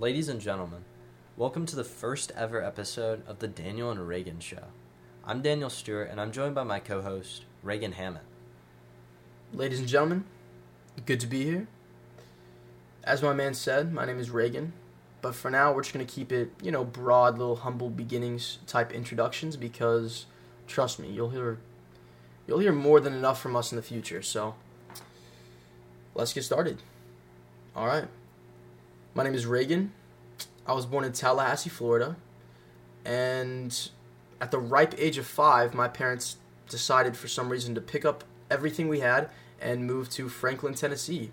Ladies and gentlemen, welcome to the first ever episode of the Daniel and Reagan Show. I'm Daniel Stewart, and I'm joined by my co host, Reagan Hammett. Ladies and gentlemen, good to be here. As my man said, my name is Reagan, but for now we're just going to keep it, you know, broad, little humble beginnings type introductions because trust me, you'll hear you'll hear more than enough from us in the future. So, let's get started. All right. My name is Reagan. I was born in Tallahassee, Florida, and at the ripe age of 5, my parents decided for some reason to pick up everything we had and move to Franklin, Tennessee.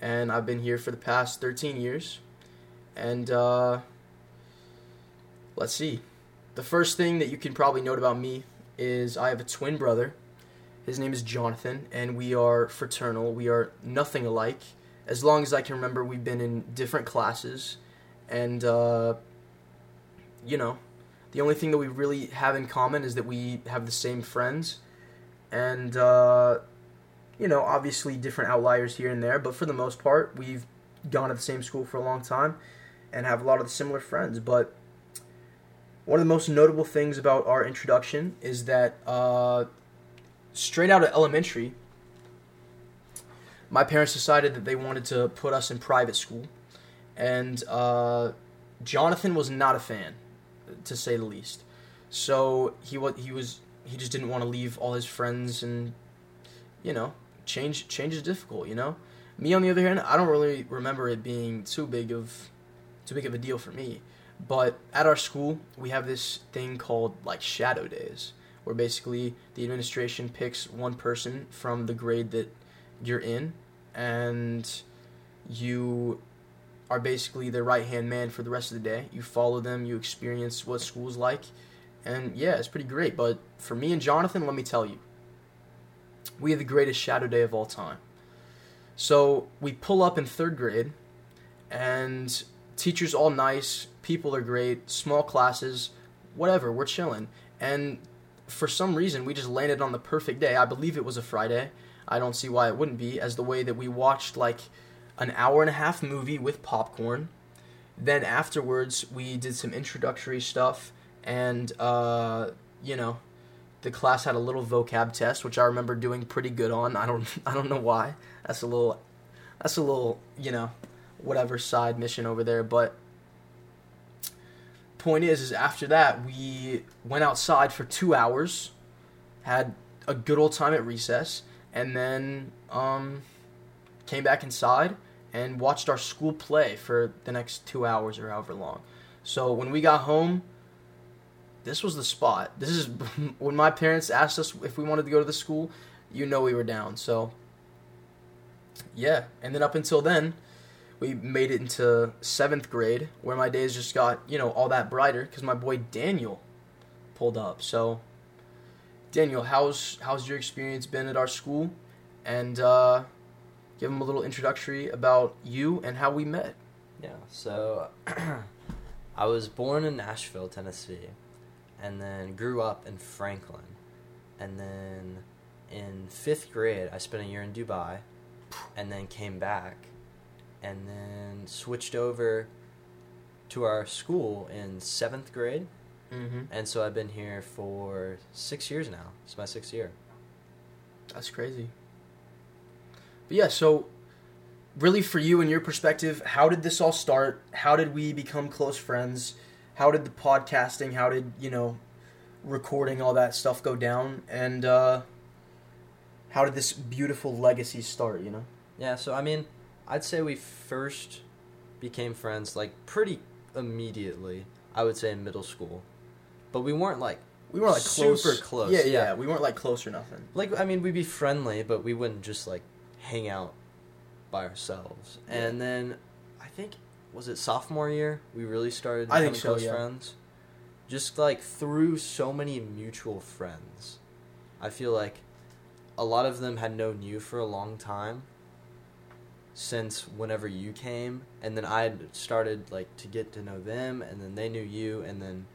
And I've been here for the past 13 years. And uh, let's see. The first thing that you can probably note about me is I have a twin brother. His name is Jonathan, and we are fraternal. We are nothing alike. As long as I can remember, we've been in different classes. And, uh, you know, the only thing that we really have in common is that we have the same friends. And, uh, you know, obviously different outliers here and there, but for the most part, we've gone to the same school for a long time and have a lot of the similar friends. But one of the most notable things about our introduction is that uh, straight out of elementary, my parents decided that they wanted to put us in private school, and uh, Jonathan was not a fan, to say the least. So he was he was he just didn't want to leave all his friends and you know change change is difficult. You know, me on the other hand, I don't really remember it being too big of too big of a deal for me. But at our school, we have this thing called like shadow days, where basically the administration picks one person from the grade that you're in, and you are basically the right hand man for the rest of the day. You follow them, you experience what school's like, and yeah, it's pretty great. But for me and Jonathan, let me tell you, we had the greatest shadow day of all time. So we pull up in third grade, and teachers all nice, people are great, small classes, whatever, we're chilling. And for some reason, we just landed on the perfect day. I believe it was a Friday. I don't see why it wouldn't be, as the way that we watched like an hour and a half movie with popcorn. Then afterwards, we did some introductory stuff, and uh, you know, the class had a little vocab test, which I remember doing pretty good on. I don't, I don't know why. That's a little, that's a little, you know, whatever side mission over there. But point is, is after that we went outside for two hours, had a good old time at recess, and then um, came back inside and watched our school play for the next two hours or however long. So when we got home, this was the spot. This is when my parents asked us if we wanted to go to the school. You know we were down. So yeah, and then up until then, we made it into seventh grade, where my days just got you know all that brighter because my boy Daniel pulled up. So Daniel, how's how's your experience been at our school? And uh, give them a little introductory about you and how we met. Yeah, so I was born in Nashville, Tennessee, and then grew up in Franklin. And then in fifth grade, I spent a year in Dubai, and then came back, and then switched over to our school in seventh grade. Mm-hmm. And so I've been here for six years now. It's my sixth year. That's crazy. But yeah, so really for you and your perspective, how did this all start? How did we become close friends? How did the podcasting, how did, you know, recording all that stuff go down? And uh how did this beautiful legacy start, you know? Yeah, so I mean, I'd say we first became friends like pretty immediately. I would say in middle school, but we weren't like We weren't like close. Super close, Yeah, yeah, yeah. We weren't like close or nothing. like I mean we'd be friendly, but we wouldn't just like hang out by ourselves. Yeah. And then I think was it sophomore year we really started I becoming so, close yeah. friends. Just like through so many mutual friends, I feel like a lot of them had known you for a long time since whenever you came and then I had started like to get to know them and then they knew you and then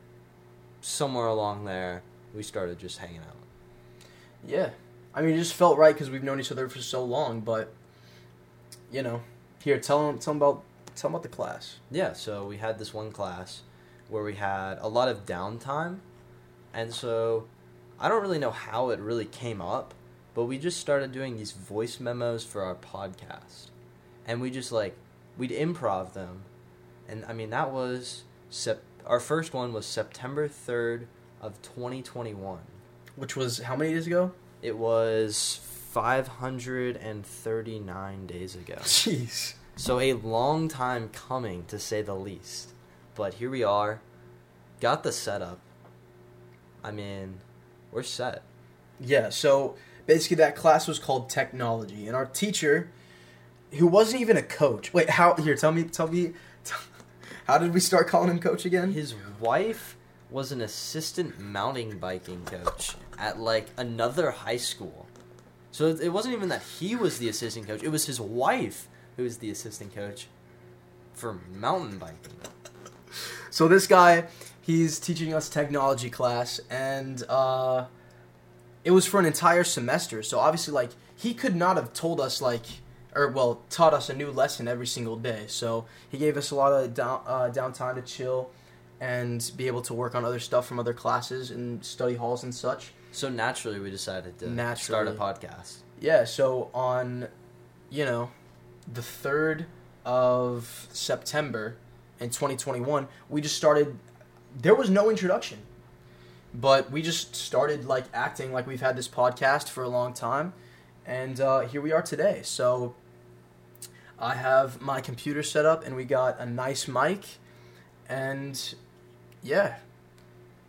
somewhere along there we started just hanging out. Yeah. I mean, it just felt right because we've known each other for so long. But, you know, here, tell them, tell them about Tell them about the class. Yeah, so we had this one class where we had a lot of downtime. And so I don't really know how it really came up, but we just started doing these voice memos for our podcast. And we just like we'd improv them. And I mean that was sep- our first one was September 3rd of 2021. Which was how many days ago? It was 539 days ago. Jeez. So a long time coming to say the least. But here we are. Got the setup. I mean, we're set. Yeah, so basically that class was called technology and our teacher who wasn't even a coach. Wait, how here tell me tell me how did we start calling him coach again? His wife was an assistant mountain biking coach at like another high school. So it wasn't even that he was the assistant coach, it was his wife who was the assistant coach for mountain biking. So this guy, he's teaching us technology class, and uh, it was for an entire semester. So obviously, like he could not have told us like, or well, taught us a new lesson every single day. So he gave us a lot of down, uh, downtime to chill and be able to work on other stuff from other classes and study halls and such. So naturally, we decided to Naturally. start a podcast. Yeah. So on, you know, the third of September in 2021, we just started. There was no introduction, but we just started like acting like we've had this podcast for a long time, and uh, here we are today. So I have my computer set up, and we got a nice mic, and yeah,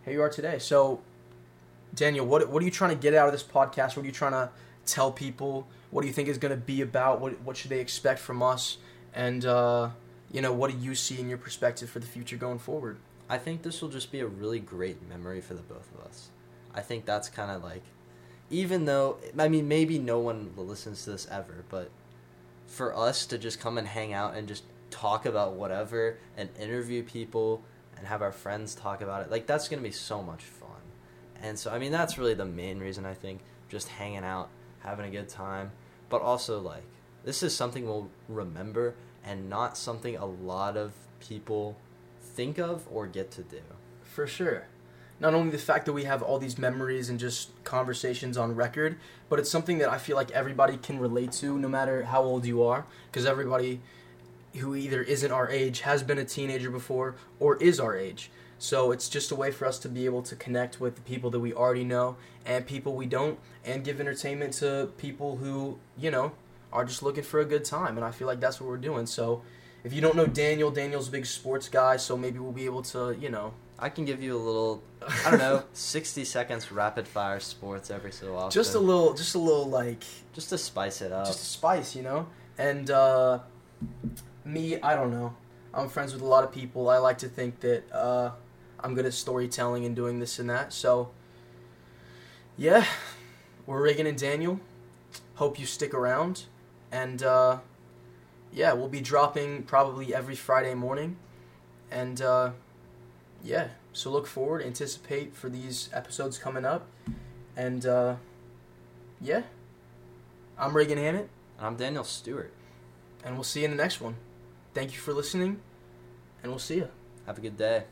here you are today. So Daniel, what what are you trying to get out of this podcast? What are you trying to tell people? What do you think is going to be about? What what should they expect from us? And uh, you know, what do you see in your perspective for the future going forward? I think this will just be a really great memory for the both of us. I think that's kind of like, even though, I mean, maybe no one listens to this ever, but for us to just come and hang out and just talk about whatever and interview people and have our friends talk about it, like, that's going to be so much fun. And so, I mean, that's really the main reason I think just hanging out, having a good time, but also, like, this is something we'll remember and not something a lot of people think of or get to do. For sure. Not only the fact that we have all these memories and just conversations on record, but it's something that I feel like everybody can relate to no matter how old you are. Because everybody who either isn't our age has been a teenager before or is our age. So it's just a way for us to be able to connect with the people that we already know and people we don't and give entertainment to people who, you know, are just looking for a good time. And I feel like that's what we're doing. So if you don't know Daniel, Daniel's a big sports guy, so maybe we'll be able to, you know, I can give you a little, I don't know, 60 seconds rapid fire sports every so often. just a little, just a little like, Just to spice it up. just a spice, you know. And uh, me, I don't know. I'm friends with a lot of people. I like to think that uh, I'm good at storytelling and doing this and that. So, yeah, we're Reagan and Daniel. Hope you stick around. And uh, yeah, we'll be dropping probably every Friday morning. And uh, yeah, so look forward, anticipate for these episodes coming up. And uh, yeah, I'm Reagan Hammett, And I'm Daniel Stewart. and we'll see you in the next one. Thank you for listening, and we'll see you. Have a good day.